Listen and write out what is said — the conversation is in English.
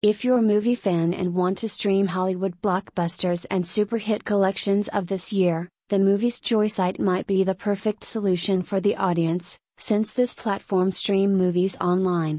If you're a movie fan and want to stream Hollywood blockbusters and super hit collections of this year, the Moviesjoy site might be the perfect solution for the audience, since this platform stream movies online,